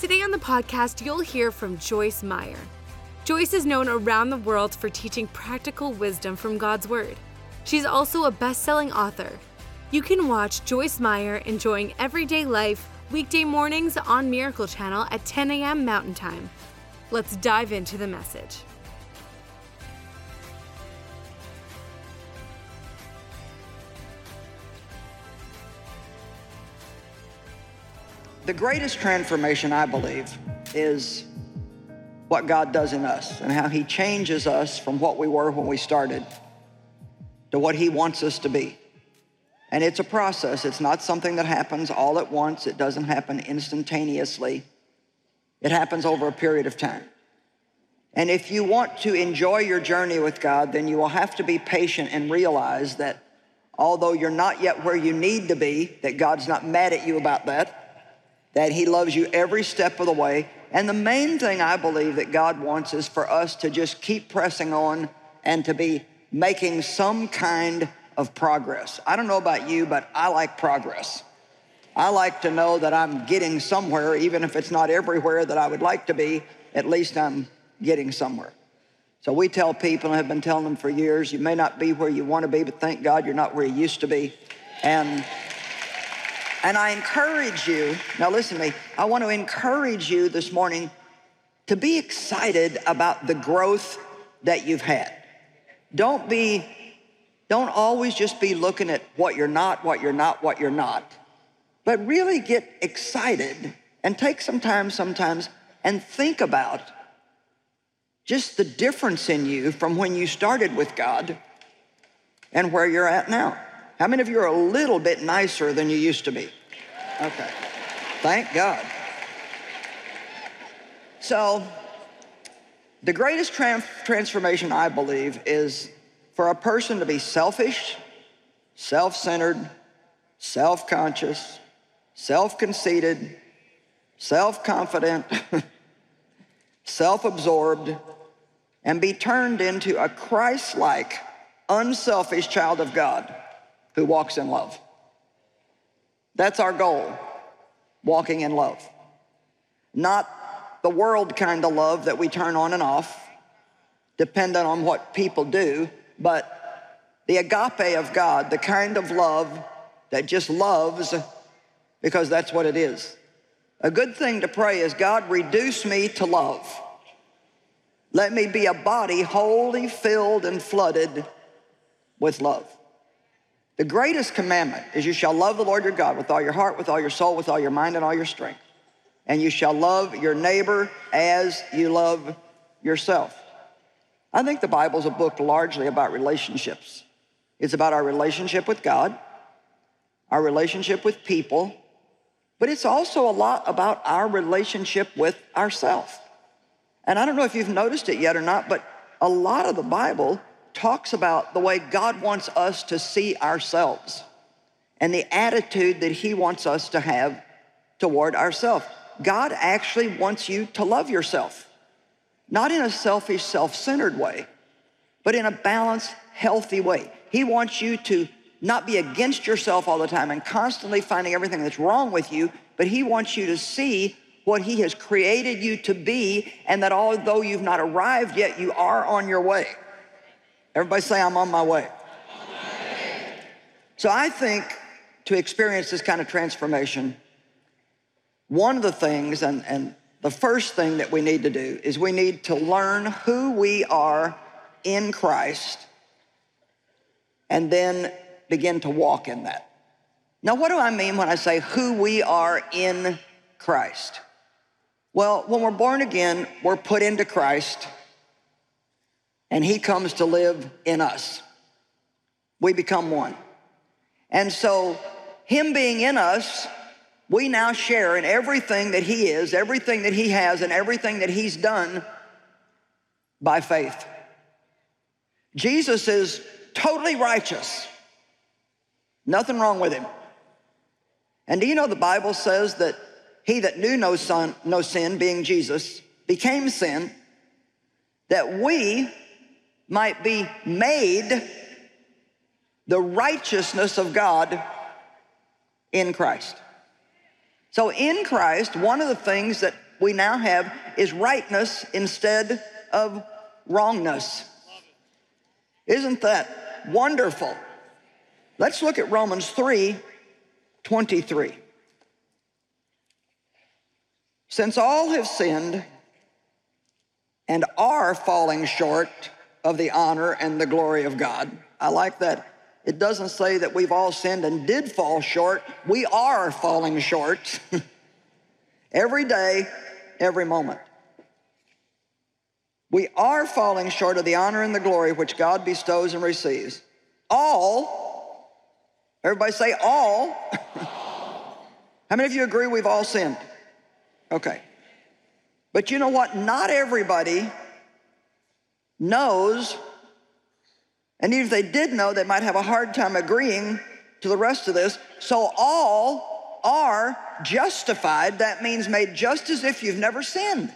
Today on the podcast, you'll hear from Joyce Meyer. Joyce is known around the world for teaching practical wisdom from God's Word. She's also a best selling author. You can watch Joyce Meyer enjoying everyday life weekday mornings on Miracle Channel at 10 a.m. Mountain Time. Let's dive into the message. The greatest transformation, I believe, is what God does in us and how He changes us from what we were when we started to what He wants us to be. And it's a process. It's not something that happens all at once, it doesn't happen instantaneously. It happens over a period of time. And if you want to enjoy your journey with God, then you will have to be patient and realize that although you're not yet where you need to be, that God's not mad at you about that that He loves you every step of the way. And the main thing I believe that God wants is for us to just keep pressing on and to be making some kind of progress. I don't know about you, but I like progress. I like to know that I'm getting somewhere, even if it's not everywhere that I would like to be, at least I'm getting somewhere. So we tell people, and have been telling them for years, you may not be where you want to be, but thank God you're not where you used to be. And and I encourage you, now listen to me, I want to encourage you this morning to be excited about the growth that you've had. Don't be, don't always just be looking at what you're not, what you're not, what you're not, but really get excited and take some time sometimes and think about just the difference in you from when you started with God and where you're at now. How many of you are a little bit nicer than you used to be? Okay. Thank God. So, the greatest transformation, I believe, is for a person to be selfish, self centered, self conscious, self conceited, self confident, self absorbed, and be turned into a Christ like, unselfish child of God who walks in love. That's our goal, walking in love. Not the world kind of love that we turn on and off, dependent on what people do, but the agape of God, the kind of love that just loves because that's what it is. A good thing to pray is God, reduce me to love. Let me be a body wholly filled and flooded with love. The greatest commandment is you shall love the Lord your God with all your heart, with all your soul, with all your mind, and all your strength. And you shall love your neighbor as you love yourself. I think the Bible is a book largely about relationships. It's about our relationship with God, our relationship with people, but it's also a lot about our relationship with ourselves. And I don't know if you've noticed it yet or not, but a lot of the Bible talks about the way God wants us to see ourselves and the attitude that He wants us to have toward ourselves. God actually wants you to love yourself, not in a selfish, self centered way, but in a balanced, healthy way. He wants you to not be against yourself all the time and constantly finding everything that's wrong with you, but He wants you to see what He has created you to be, and that although you've not arrived yet, you are on your way. Everybody say, I'm on my way. So I think to experience this kind of transformation, one of the things, and, and the first thing that we need to do is we need to learn who we are in Christ and then begin to walk in that. Now, what do I mean when I say who we are in Christ? Well, when we're born again, we're put into Christ and he comes to live in us. We become one. And so, him being in us we now share in everything that He is, everything that He has, and everything that He's done by faith. Jesus is totally righteous, nothing wrong with Him. And do you know the Bible says that He that knew no, son, no sin, being Jesus, became sin, that we might be made the righteousness of God in Christ. So, in Christ, one of the things that we now have is rightness instead of wrongness. Isn't that wonderful? Let's look at Romans 3 23. Since all have sinned and are falling short of the honor and the glory of God, I like that it doesn't say that we've all sinned and did fall short. We are falling short every day, every moment. We are falling short of the honor and the glory which God bestows and receives. All, everybody say all. How many of you agree we've all sinned? Okay. But you know what? Not everybody knows and even if they did know, they might have a hard time agreeing to the rest of this. So all are justified. That means made just as if you've never sinned.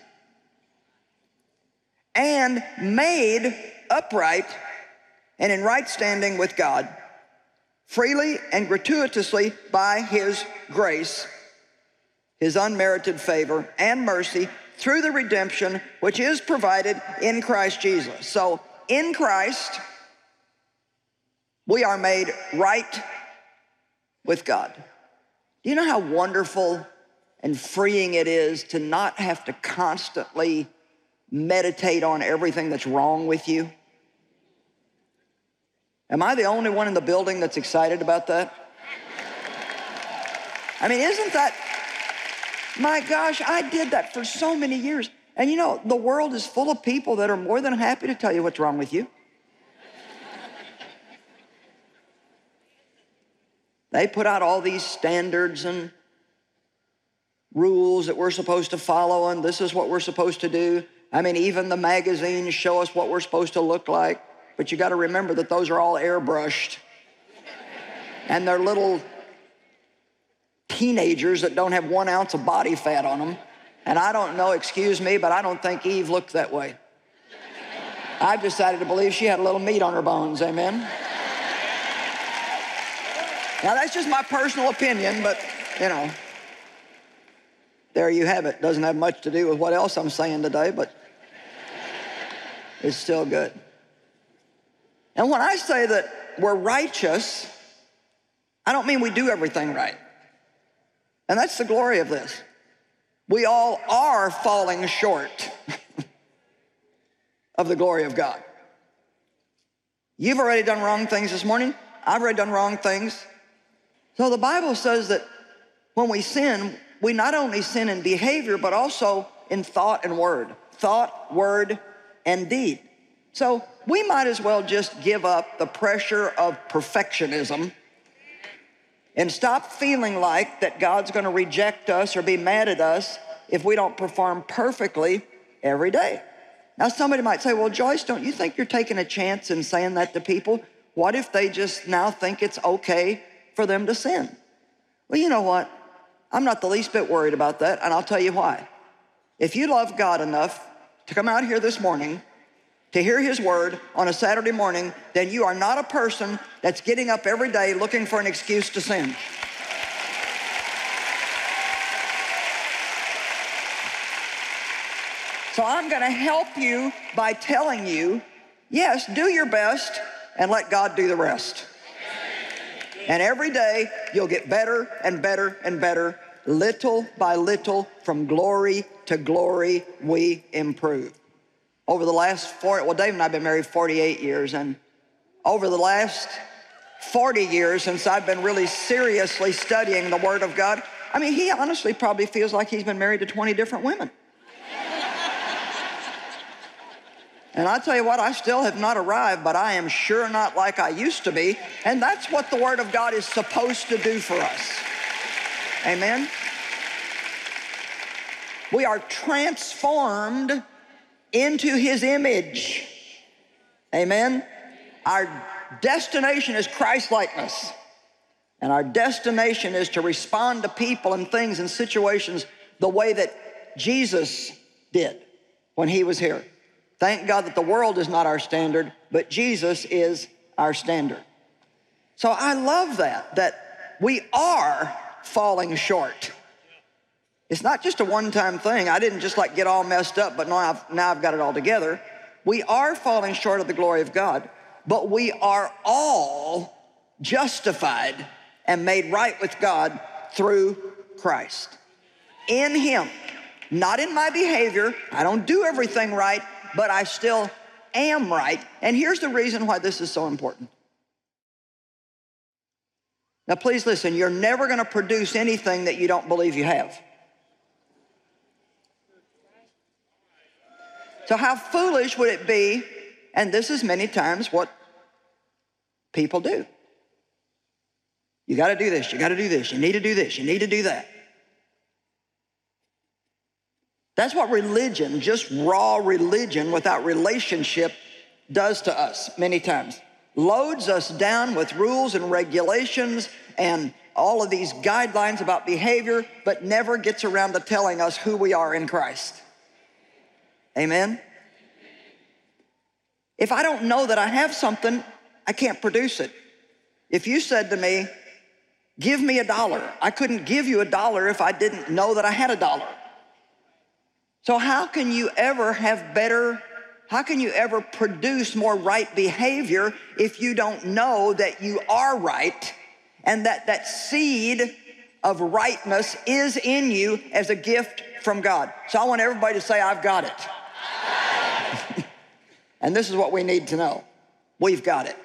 And made upright and in right standing with God, freely and gratuitously by His grace, His unmerited favor and mercy through the redemption which is provided in Christ Jesus. So in Christ, we are made right with God. Do you know how wonderful and freeing it is to not have to constantly meditate on everything that's wrong with you? Am I the only one in the building that's excited about that? I mean, isn't that, my gosh, I did that for so many years. And you know, the world is full of people that are more than happy to tell you what's wrong with you. They put out all these standards and rules that we're supposed to follow, and this is what we're supposed to do. I mean, even the magazines show us what we're supposed to look like, but you got to remember that those are all airbrushed. and they're little teenagers that don't have one ounce of body fat on them. And I don't know, excuse me, but I don't think Eve looked that way. I've decided to believe she had a little meat on her bones, amen? Now, that's just my personal opinion, but you know, there you have it. Doesn't have much to do with what else I'm saying today, but it's still good. And when I say that we're righteous, I don't mean we do everything right. And that's the glory of this. We all are falling short of the glory of God. You've already done wrong things this morning. I've already done wrong things. So the Bible says that when we sin, we not only sin in behavior, but also in thought and word. Thought, word, and deed. So we might as well just give up the pressure of perfectionism and stop feeling like that God's going to reject us or be mad at us if we don't perform perfectly every day. Now, somebody might say, Well, Joyce, don't you think you're taking a chance in saying that to people? What if they just now think it's okay for them to sin. Well, you know what? I'm not the least bit worried about that, and I'll tell you why. If you love God enough to come out here this morning to hear His word on a Saturday morning, then you are not a person that's getting up every day looking for an excuse to sin. So I'm going to help you by telling you yes, do your best and let God do the rest. And every day you'll get better and better and better. Little by little, from glory to glory, we improve. Over the last 40, well, Dave and I have been married 48 years, and over the last 40 years since I've been really seriously studying the Word of God, I mean, he honestly probably feels like he's been married to 20 different women. And I tell you what, I still have not arrived, but I am sure not like I used to be. And that's what the Word of God is supposed to do for us. Amen? We are transformed into his image. Amen? Our destination is Christ likeness. And our destination is to respond to people and things and situations the way that Jesus did when he was here. Thank God that the world is not our standard, but Jesus is our standard. So I love that, that we are falling short. It's not just a one time thing. I didn't just like get all messed up, but now I've, now I've got it all together. We are falling short of the glory of God, but we are all justified and made right with God through Christ. In Him, not in my behavior. I don't do everything right, but I still am right. And here's the reason why this is so important. Now, please listen, you're never going to produce anything that you don't believe you have. So, how foolish would it be? And this is many times what people do. You got to do this, you got to do this, you need to do this, you need to do that. That's what religion, just raw religion without relationship, does to us many times. Loads us down with rules and regulations and all of these guidelines about behavior, but never gets around to telling us who we are in Christ. Amen? If I don't know that I have something, I can't produce it. If you said to me, Give me a dollar, I couldn't give you a dollar if I didn't know that I had a dollar. So, how can you ever have better? How can you ever produce more right behavior if you don't know that you are right and that that seed of rightness is in you as a gift from God? So, I want everybody to say, I've got it. And this is what we need to know we've got it,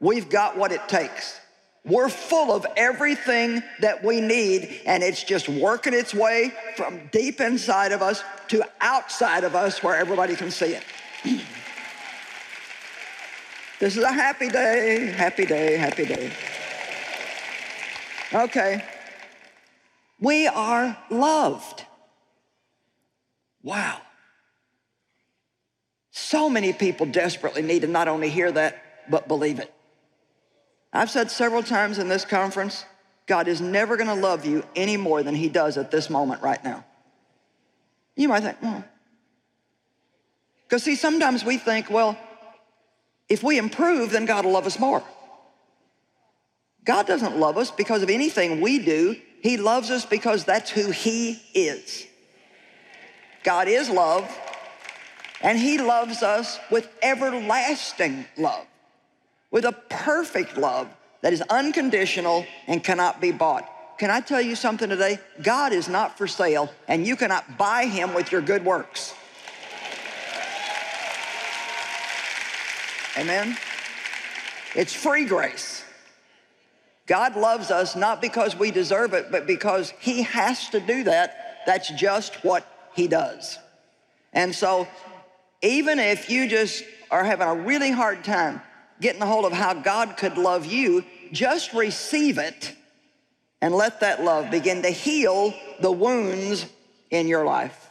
we've got what it takes. We're full of everything that we need, and it's just working its way from deep inside of us to outside of us where everybody can see it. this is a happy day, happy day, happy day. Okay. We are loved. Wow. So many people desperately need to not only hear that, but believe it. I've said several times in this conference, God is never going to love you any more than he does at this moment right now. You might think, hmm. well, because see, sometimes we think, well, if we improve, then God will love us more. God doesn't love us because of anything we do. He loves us because that's who He is. God is love, and He loves us with everlasting love with a perfect love that is unconditional and cannot be bought. Can I tell you something today? God is not for sale, and you cannot buy him with your good works. Amen? It's free grace. God loves us not because we deserve it, but because he has to do that. That's just what he does. And so, even if you just are having a really hard time getting a hold of how God could love you, just receive it and let that love begin to heal the wounds in your life.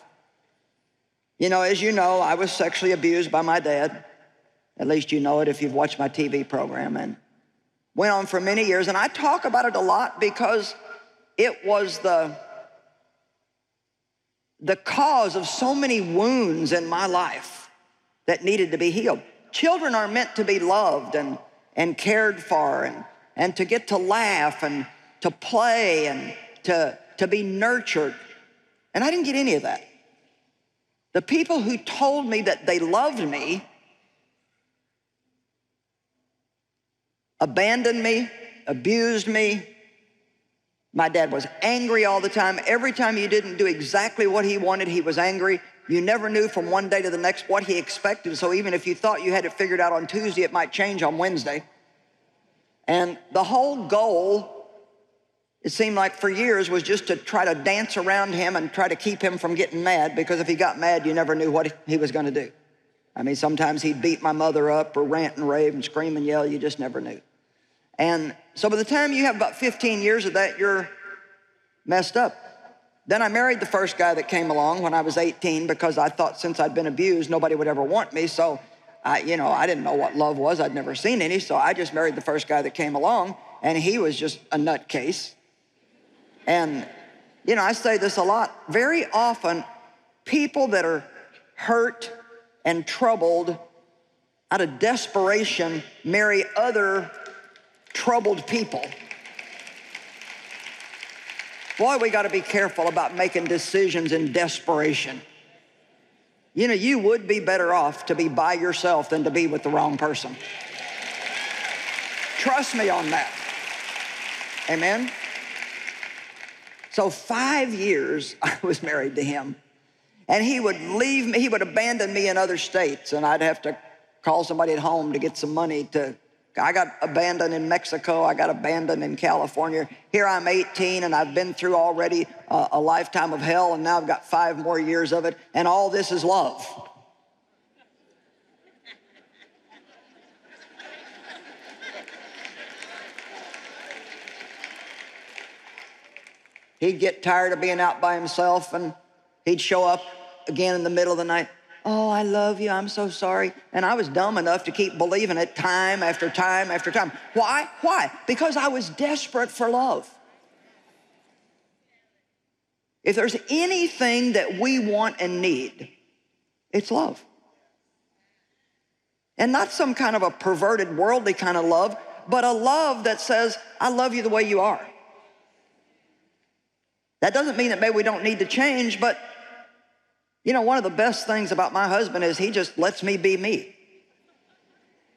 You know, as you know, I was sexually abused by my dad. At least you know it if you've watched my TV program. And went on for many years. And I talk about it a lot because it was the, the cause of so many wounds in my life that needed to be healed. Children are meant to be loved and, and cared for and, and to get to laugh and to play and to, to be nurtured. And I didn't get any of that. The people who told me that they loved me abandoned me, abused me. My dad was angry all the time. Every time you didn't do exactly what he wanted, he was angry. You never knew from one day to the next what he expected. So even if you thought you had it figured out on Tuesday, it might change on Wednesday. And the whole goal, it seemed like for years, was just to try to dance around him and try to keep him from getting mad because if he got mad, you never knew what he was going to do. I mean, sometimes he'd beat my mother up or rant and rave and scream and yell. You just never knew. And so by the time you have about 15 years of that, you're messed up. Then I married the first guy that came along when I was 18 because I thought since I'd been abused, nobody would ever want me. So, I, you know, I didn't know what love was. I'd never seen any. So I just married the first guy that came along, and he was just a nutcase. And, you know, I say this a lot. Very often, people that are hurt and troubled out of desperation marry other troubled people. Boy, we got to be careful about making decisions in desperation. You know, you would be better off to be by yourself than to be with the wrong person. Trust me on that. Amen? So, five years I was married to him. And he would leave me, he would abandon me in other states, and I'd have to call somebody at home to get some money to. I got abandoned in Mexico. I got abandoned in California. Here I'm 18 and I've been through already a, a lifetime of hell, and now I've got five more years of it, and all this is love. He'd get tired of being out by himself and he'd show up again in the middle of the night. Oh, I love you. I'm so sorry. And I was dumb enough to keep believing it time after time after time. Why? Why? Because I was desperate for love. If there's anything that we want and need, it's love. And not some kind of a perverted, worldly kind of love, but a love that says, I love you the way you are. That doesn't mean that maybe we don't need to change, but you know, one of the best things about my husband is he just lets me be me.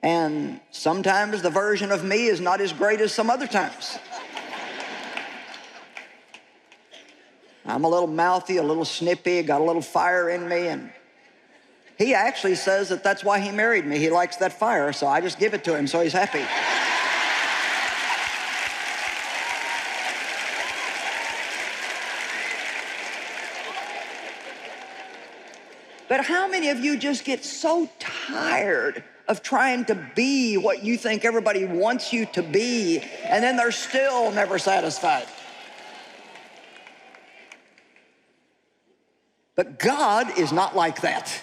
And sometimes the version of me is not as great as some other times. I'm a little mouthy, a little snippy, got a little fire in me, and he actually says that that's why he married me. He likes that fire, so I just give it to him so he's happy. But how many of you just get so tired of trying to be what you think everybody wants you to be, and then they're still never satisfied? But God is not like that.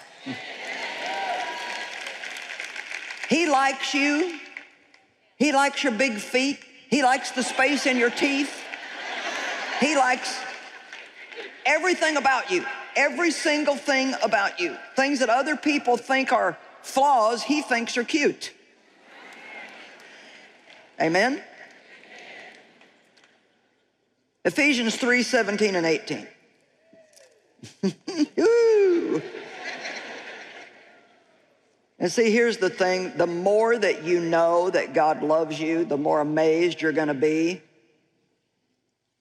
He likes you. He likes your big feet. He likes the space in your teeth. He likes everything about you every single thing about you. Things that other people think are flaws, he thinks are cute. Amen? Ephesians 3 17 and 18. and see, here's the thing the more that you know that God loves you, the more amazed you're going to be.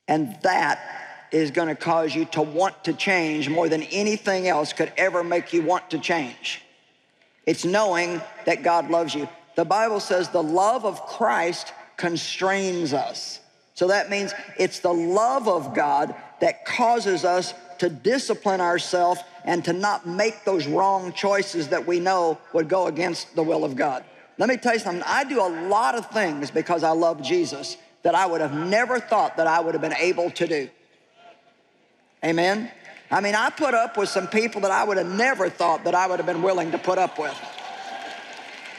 And that is going to cause you to want to change more than anything else could ever make you want to change. It's knowing that God loves you. The Bible says the love of Christ constrains us. So that means it's the love of God that causes us to discipline ourselves and to not make those wrong choices that we know would go against the will of God. Let me tell you something. I do a lot of things because I love Jesus that I would have never thought that I would have been able to do. Amen? I mean, I put up with some people that I would have never thought that I would have been willing to put up with.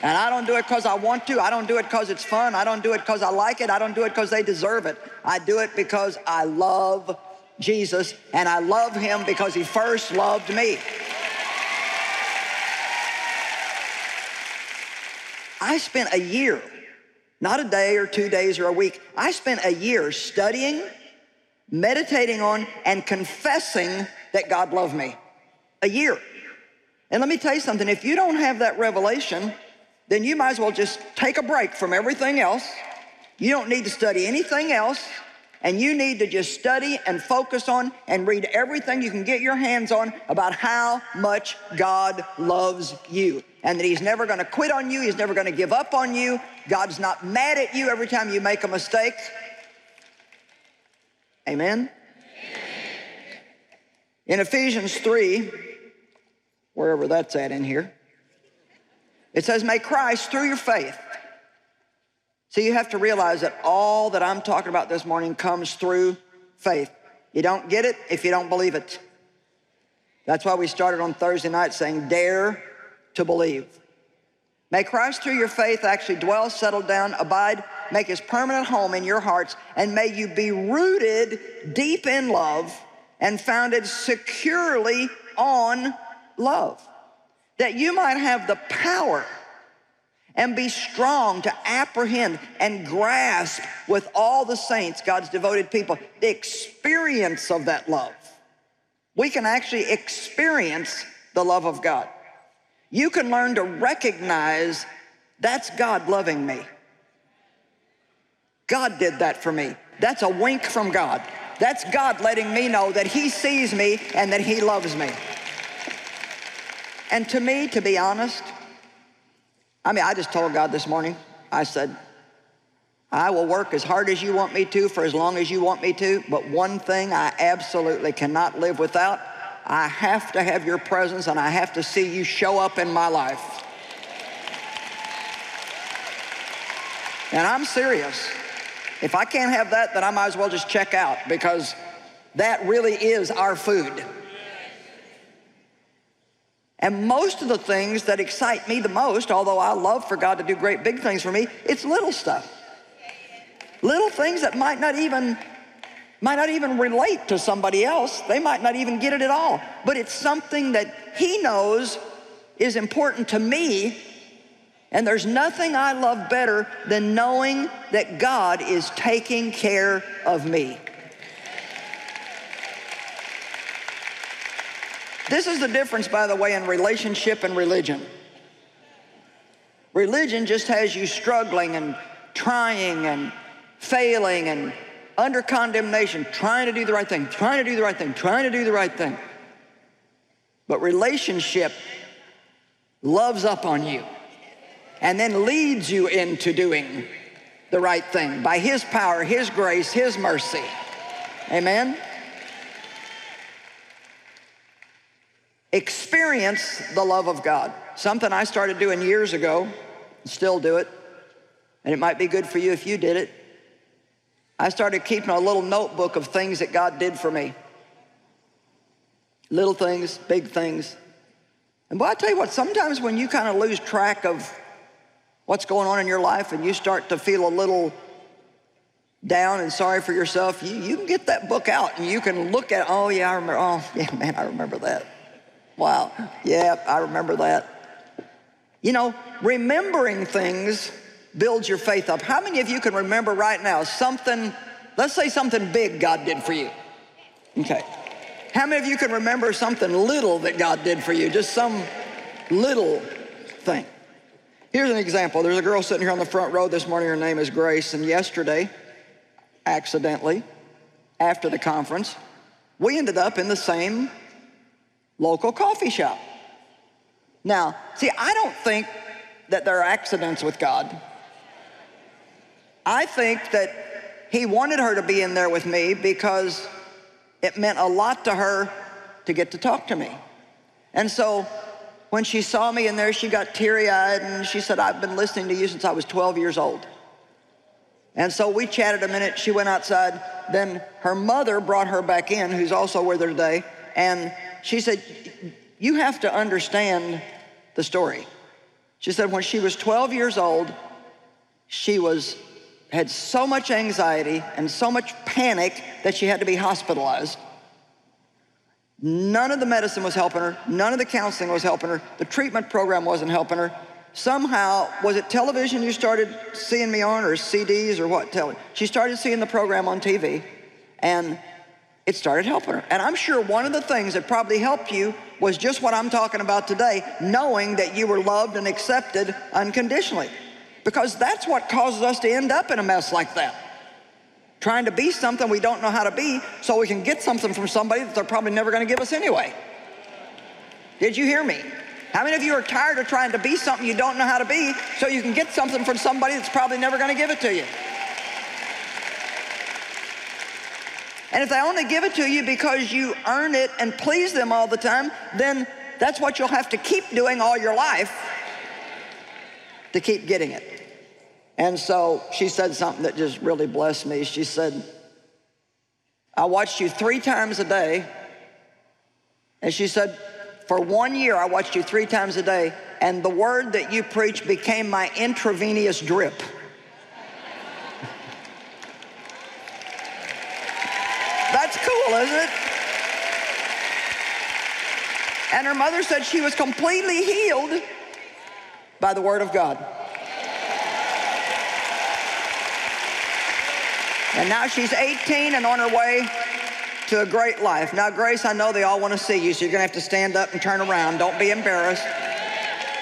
And I don't do it because I want to. I don't do it because it's fun. I don't do it because I like it. I don't do it because they deserve it. I do it because I love Jesus and I love him because he first loved me. I spent a year, not a day or two days or a week, I spent a year studying meditating on and confessing that God loved me. A year. And let me tell you something if you don't have that revelation, then you might as well just take a break from everything else. You don't need to study anything else. And you need to just study and focus on and read everything you can get your hands on about how much God loves you. And that He's never gonna quit on you, He's never gonna give up on you. God's not mad at you every time you make a mistake. Amen? In Ephesians 3, wherever that's at in here, it says, May Christ, through your faith. So you have to realize that all that I'm talking about this morning comes through faith. You don't get it if you don't believe it. That's why we started on Thursday night saying, Dare to believe. May Christ, through your faith, actually dwell, settle down, abide, make his permanent home in your hearts, and may you be rooted deep in love and founded securely on love. That you might have the power and be strong to apprehend and grasp with all the saints, God's devoted people, the experience of that love. We can actually experience the love of God. You can learn to recognize that's God loving me. God did that for me. That's a wink from God. That's God letting me know that He sees me and that He loves me. And to me, to be honest, I mean, I just told God this morning, I said, I will work as hard as you want me to for as long as you want me to, but one thing I absolutely cannot live without I have to have your presence and I have to see you show up in my life. And I'm serious. If I can't have that, then I might as well just check out because that really is our food. And most of the things that excite me the most, although I love for God to do great big things for me, it's little stuff. Little things that might not even might not even relate to somebody else. They might not even get it at all. But it's something that he knows is important to me. And there's nothing I love better than knowing that God is taking care of me. This is the difference, by the way, in relationship and religion. Religion just has you struggling and trying and failing and under condemnation, trying to do the right thing, trying to do the right thing, trying to do the right thing. But relationship loves up on you and then leads you into doing the right thing by His power, His grace, His mercy. Amen? experience the love of God. Something I started doing years ago, still do it, and it might be good for you if you did it. I started keeping a little notebook of things that God did for me. Little things, big things. And boy, I tell you what, sometimes when you kind of lose track of what's going on in your life and you start to feel a little down and sorry for yourself, you, you can get that book out and you can look at, oh yeah, I remember, oh yeah, man, I remember that. Wow. Yeah, I remember that. You know, remembering things builds your faith up. How many of you can remember right now something, let's say something big God did for you? Okay. How many of you can remember something little that God did for you? Just some little thing. Here's an example. There's a girl sitting here on the front row this morning. Her name is Grace. And yesterday, accidentally, after the conference, we ended up in the same local coffee shop. Now, see, I don't think that there are accidents with God. I think that He wanted her to be in there with me because it meant a lot to her to get to talk to me. And so when she saw me in there, she got teary eyed and she said, I've been listening to you since I was 12 years old. And so we chatted a minute. She went outside. Then her mother brought her back in, who's also with her today. And she said, You have to understand the story. She said, When she was 12 years old, she was had so much anxiety and so much panic that she had to be hospitalized. None of the medicine was helping her. None of the counseling was helping her. The treatment program wasn't helping her. Somehow, was it television you started seeing me on, or CDs, or what? She started seeing the program on TV, and it started helping her. And I'm sure one of the things that probably helped you was just what I'm talking about today, knowing that you were loved and accepted unconditionally. Because that's what causes us to end up in a mess like that. Trying to be something we don't know how to be so we can get something from somebody that they're probably never going to give us anyway. Did you hear me? How many of you are tired of trying to be something you don't know how to be so you can get something from somebody that's probably never going to give it to you? And if they only give it to you because you earn it and please them all the time, then that's what you'll have to keep doing all your life to keep getting it. And so she said something that just really blessed me. She said, I watched you three times a day. And she said, For one year, I watched you three times a day, and the word that you preached became my intravenous drip. That's cool, isn't it? And her mother said she was completely healed by the Word of God. And now she's 18 and on her way to a great life. Now, Grace, I know they all want to see you, so you're going to have to stand up and turn around. Don't be embarrassed.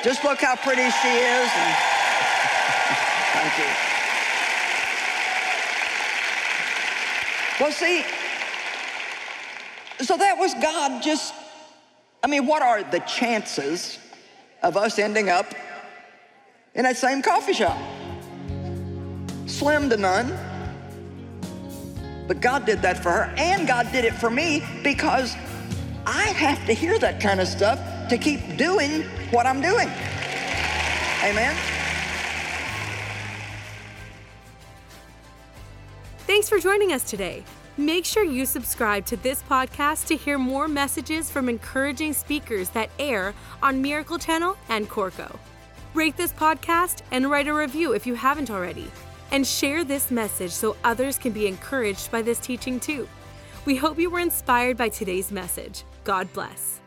Just look how pretty she is. And... Thank you. Well, see, so that was God just, I mean, what are the chances of us ending up in that same coffee shop? Slim to none. But God did that for her, and God did it for me because I have to hear that kind of stuff to keep doing what I'm doing. Amen. Thanks for joining us today. Make sure you subscribe to this podcast to hear more messages from encouraging speakers that air on Miracle Channel and Corco. Rate this podcast and write a review if you haven't already and share this message so others can be encouraged by this teaching too. We hope you were inspired by today's message. God bless.